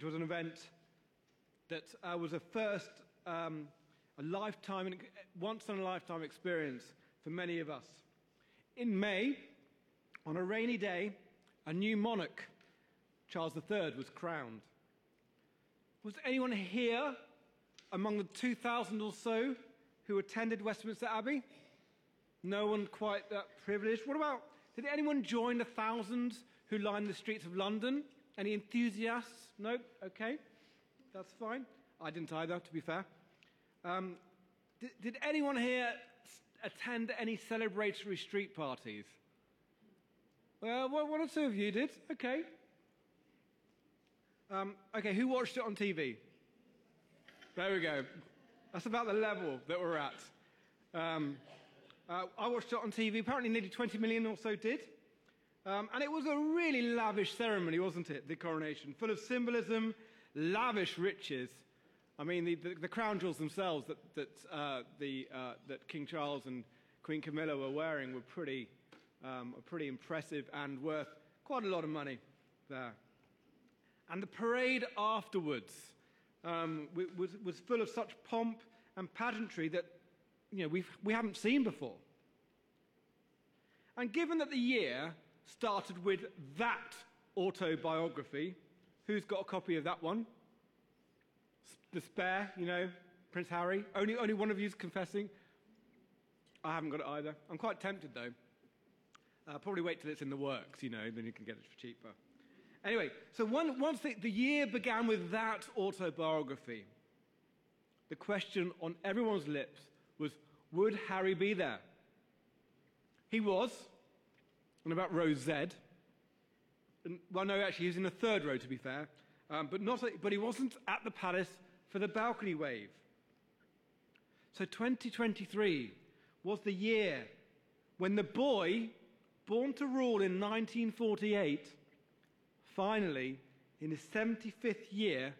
It was an event that uh, was a first, um, a lifetime, once in a lifetime experience for many of us. In May, on a rainy day, a new monarch, Charles III, was crowned. Was anyone here among the 2,000 or so who attended Westminster Abbey? No one quite that privileged. What about, did anyone join the thousands who lined the streets of London? Any enthusiasts? No? Okay. That's fine. I didn't either, to be fair. Um, did, did anyone here attend any celebratory street parties? Well, one or two of you did. Okay. Um, okay, who watched it on TV? There we go. That's about the level that we're at. Um, uh, I watched it on TV. Apparently, nearly 20 million or so did. Um, and it was a really lavish ceremony, wasn't it? The coronation, full of symbolism, lavish riches. I mean, the, the, the crown jewels themselves that, that, uh, the, uh, that King Charles and Queen Camilla were wearing were pretty, um, were pretty impressive and worth quite a lot of money there. And the parade afterwards um, was, was full of such pomp and pageantry that you know, we've, we haven't seen before. And given that the year started with that autobiography, who's got a copy of that one? The spare, you know, Prince Harry. Only, only one of you's confessing. I haven't got it either. I'm quite tempted though. Uh, probably wait till it's in the works, you know, then you can get it for cheaper. Anyway, so one, the year began with that autobiography, the question on everyone's lips was would Harry be there? He was, and about row Z. And, well, no, actually, he was in the third row, to be fair. Um, but, not, but he wasn't at the palace for the balcony wave. So 2023 was the year when the boy, born to rule in 1948, finally, in his 75th year,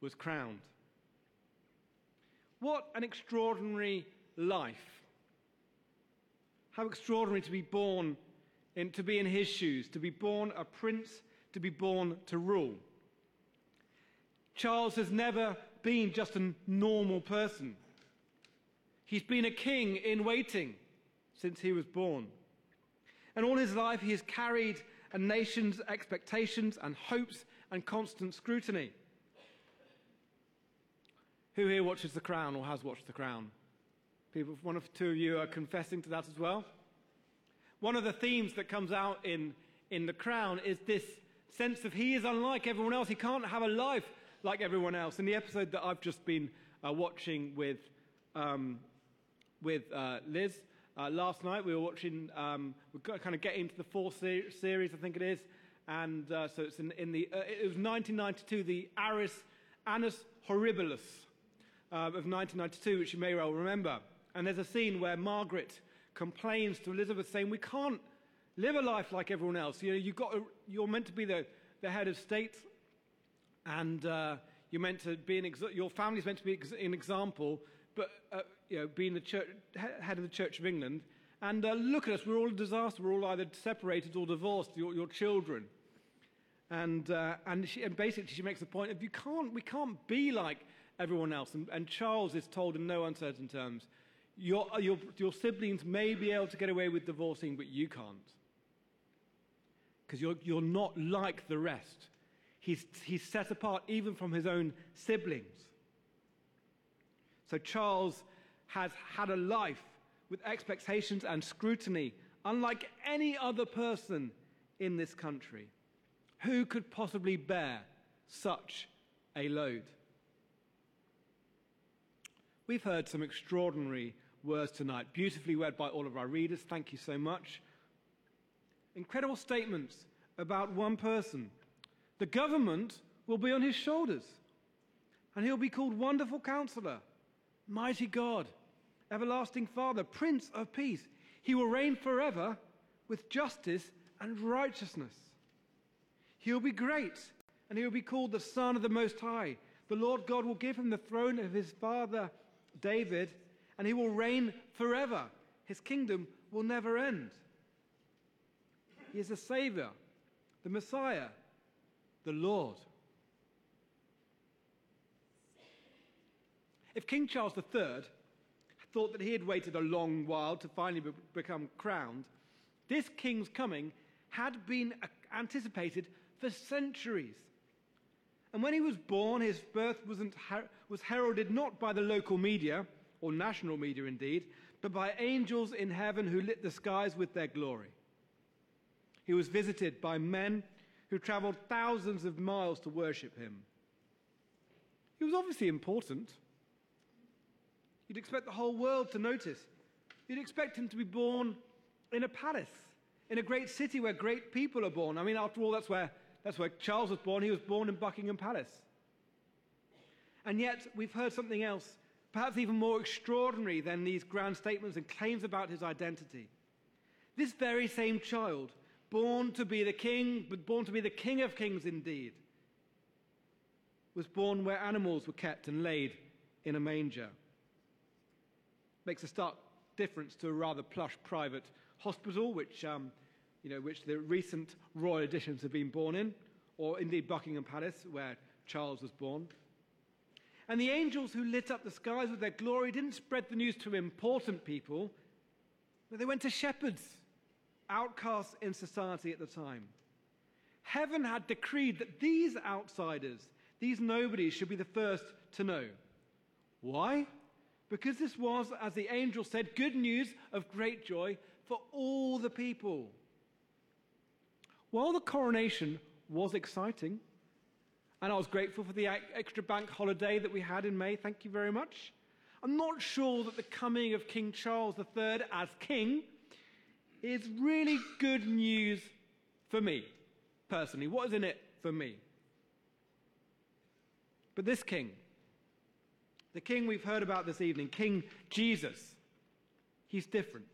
was crowned. What an extraordinary life. How extraordinary to be born in, to be in his shoes, to be born a prince, to be born to rule. Charles has never been just a normal person. He's been a king in waiting since he was born. And all his life, he has carried a nation's expectations and hopes and constant scrutiny. Who here watches The Crown or has watched The Crown? People, one of two of you are confessing to that as well. One of the themes that comes out in, in The Crown is this sense of he is unlike everyone else. He can't have a life like everyone else. In the episode that I've just been uh, watching with, um, with uh, Liz, uh, last night we were watching, um, we kind of get into the fourth ser- series, I think it is. And uh, so it's in, in the, uh, it was 1992, the Aris Annus Horribilis uh, of 1992, which you may well remember. And there's a scene where Margaret complains to Elizabeth, saying, We can't live a life like everyone else. You know, you've got a, you're meant to be the, the head of state, and uh, you're meant to be an exa- your family's meant to be an example, but uh, you know, being the church, head of the Church of England. And uh, look at us, we're all a disaster. We're all either separated or divorced, your, your children. And, uh, and, she, and basically, she makes the point of you can't, we can't be like everyone else. And, and Charles is told in no uncertain terms, your, uh, your, your siblings may be able to get away with divorcing, but you can't. Because you're, you're not like the rest. He's, he's set apart even from his own siblings. So Charles has had a life with expectations and scrutiny unlike any other person in this country. Who could possibly bear such a load? We've heard some extraordinary words tonight, beautifully read by all of our readers. Thank you so much. Incredible statements about one person. The government will be on his shoulders, and he'll be called Wonderful Counselor, Mighty God, Everlasting Father, Prince of Peace. He will reign forever with justice and righteousness. He'll be great, and he will be called the Son of the Most High. The Lord God will give him the throne of his father David, and he will reign forever. His kingdom will never end. He is the Savior, the Messiah, the Lord. If King Charles III thought that he had waited a long while to finally become crowned, this king's coming had been anticipated for centuries. And when he was born, his birth her- was heralded not by the local media or national media indeed, but by angels in heaven who lit the skies with their glory. He was visited by men who traveled thousands of miles to worship him. He was obviously important. You'd expect the whole world to notice. You'd expect him to be born in a palace, in a great city where great people are born. I mean, after all, that's where, that's where Charles was born. He was born in Buckingham Palace. And yet, we've heard something else, perhaps even more extraordinary than these grand statements and claims about his identity. This very same child, born to be the king, but born to be the king of kings indeed, was born where animals were kept and laid in a manger makes a stark difference to a rather plush private hospital, which, um, you know, which the recent royal additions have been born in, or indeed Buckingham Palace, where Charles was born. And the angels who lit up the skies with their glory didn't spread the news to important people, but they went to shepherds, outcasts in society at the time. Heaven had decreed that these outsiders, these nobodies, should be the first to know. Why? because this was, as the angel said, good news of great joy for all the people. While the coronation was exciting, and I was grateful for the extra bank holiday that we had in May, thank you very much. I'm not sure that the coming of King Charles III as king is really good news for me, personally. What is in it for me? But this king, the king we've heard about this evening, King Jesus, he's different.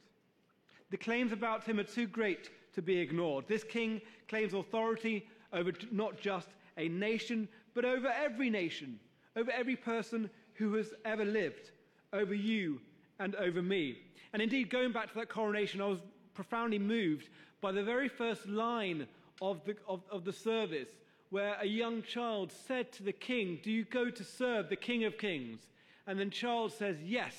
The claims about him are too great to be ignored. This king claims authority over not just a nation, but over every nation, over every person who has ever lived, over you and over me. And indeed, going back to that coronation, I was profoundly moved by the very first line of the, of, of the service where a young child said to the king, Do you go to serve the King of Kings? And then Charles says, Yes,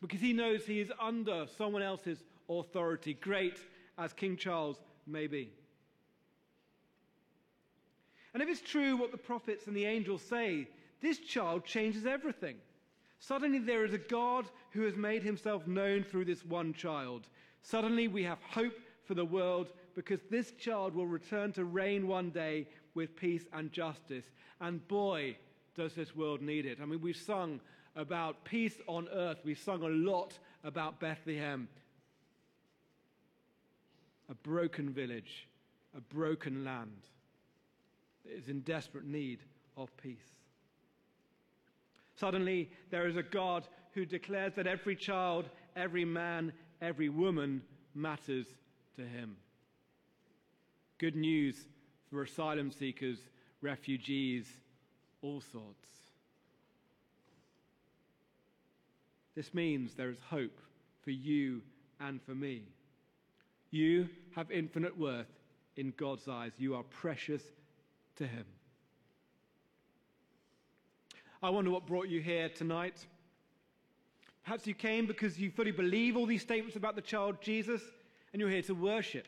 because he knows he is under someone else's authority, great as King Charles may be. And if it's true what the prophets and the angels say, this child changes everything. Suddenly there is a God who has made himself known through this one child. Suddenly we have hope for the world because this child will return to reign one day with peace and justice. And boy, does this world need it? I mean, we've sung about peace on earth, we've sung a lot about Bethlehem. A broken village, a broken land is in desperate need of peace. Suddenly, there is a God who declares that every child, every man, every woman matters to him. Good news for asylum seekers, refugees, all sorts. This means there is hope for you and for me. You have infinite worth in God's eyes. You are precious to Him. I wonder what brought you here tonight. Perhaps you came because you fully believe all these statements about the child Jesus and you're here to worship.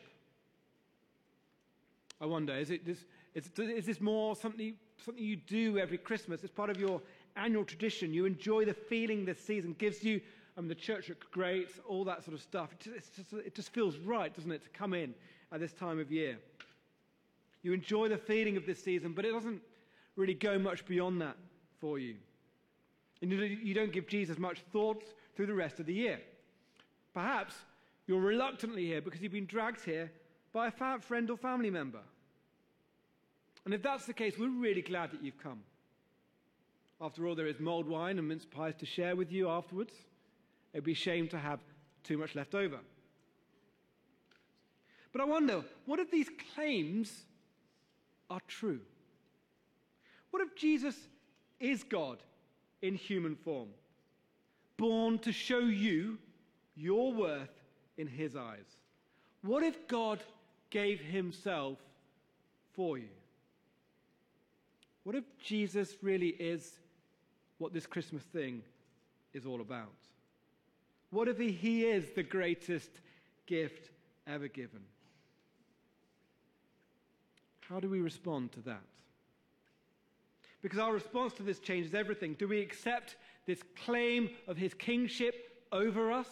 I wonder, is, it this, is, is this more something, something you do every Christmas? It's part of your annual tradition. You enjoy the feeling this season gives you. I mean, the church looks great, all that sort of stuff. It just, it just feels right, doesn't it, to come in at this time of year. You enjoy the feeling of this season, but it doesn't really go much beyond that for you. And you don't give Jesus much thought through the rest of the year. Perhaps you're reluctantly here because you've been dragged here by a friend or family member. And if that's the case, we're really glad that you've come. After all, there is mulled wine and mince pies to share with you afterwards. It'd be a shame to have too much left over. But I wonder, what if these claims are true? What if Jesus is God in human form, born to show you your worth in his eyes? What if God gave himself for you? What if Jesus really is what this Christmas thing is all about? What if He is the greatest gift ever given? How do we respond to that? Because our response to this changes everything. Do we accept this claim of His kingship over us?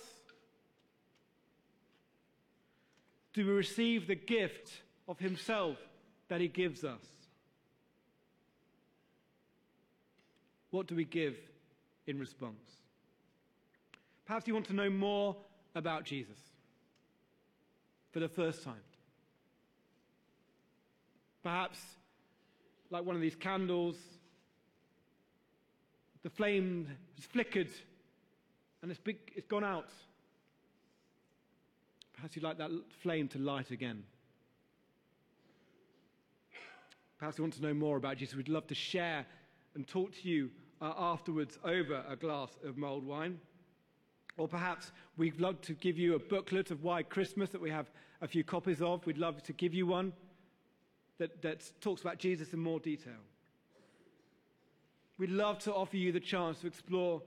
Do we receive the gift of Himself that He gives us? What do we give in response? Perhaps you want to know more about Jesus for the first time. Perhaps, like one of these candles, the flame has flickered and it's, big, it's gone out. Perhaps you'd like that flame to light again. Perhaps you want to know more about Jesus. We'd love to share and talk to you uh, afterwards over a glass of mulled wine. Or perhaps we'd love to give you a booklet of Why Christmas that we have a few copies of. We'd love to give you one that, that talks about Jesus in more detail. We'd love to offer you the chance to explore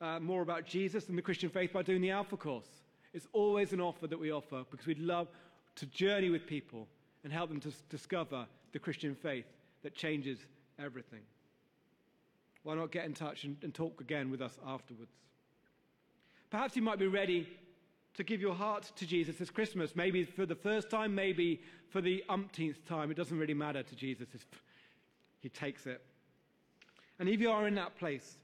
uh, more about Jesus and the Christian faith by doing the Alpha course. It's always an offer that we offer because we'd love to journey with people and help them to discover the Christian faith that changes everything. Why not get in touch and, and talk again with us afterwards? Perhaps you might be ready to give your heart to Jesus this Christmas, maybe for the first time, maybe for the umpteenth time. It doesn't really matter to Jesus, He takes it. And if you are in that place,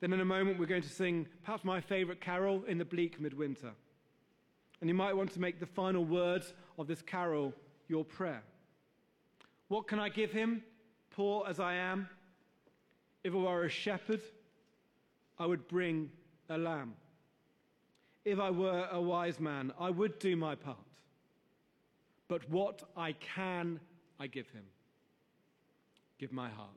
then in a moment we're going to sing perhaps my favorite carol in the bleak midwinter. And you might want to make the final words of this carol your prayer. What can I give him, poor as I am? If I were a shepherd, I would bring a lamb. If I were a wise man, I would do my part. But what I can, I give him. Give my heart.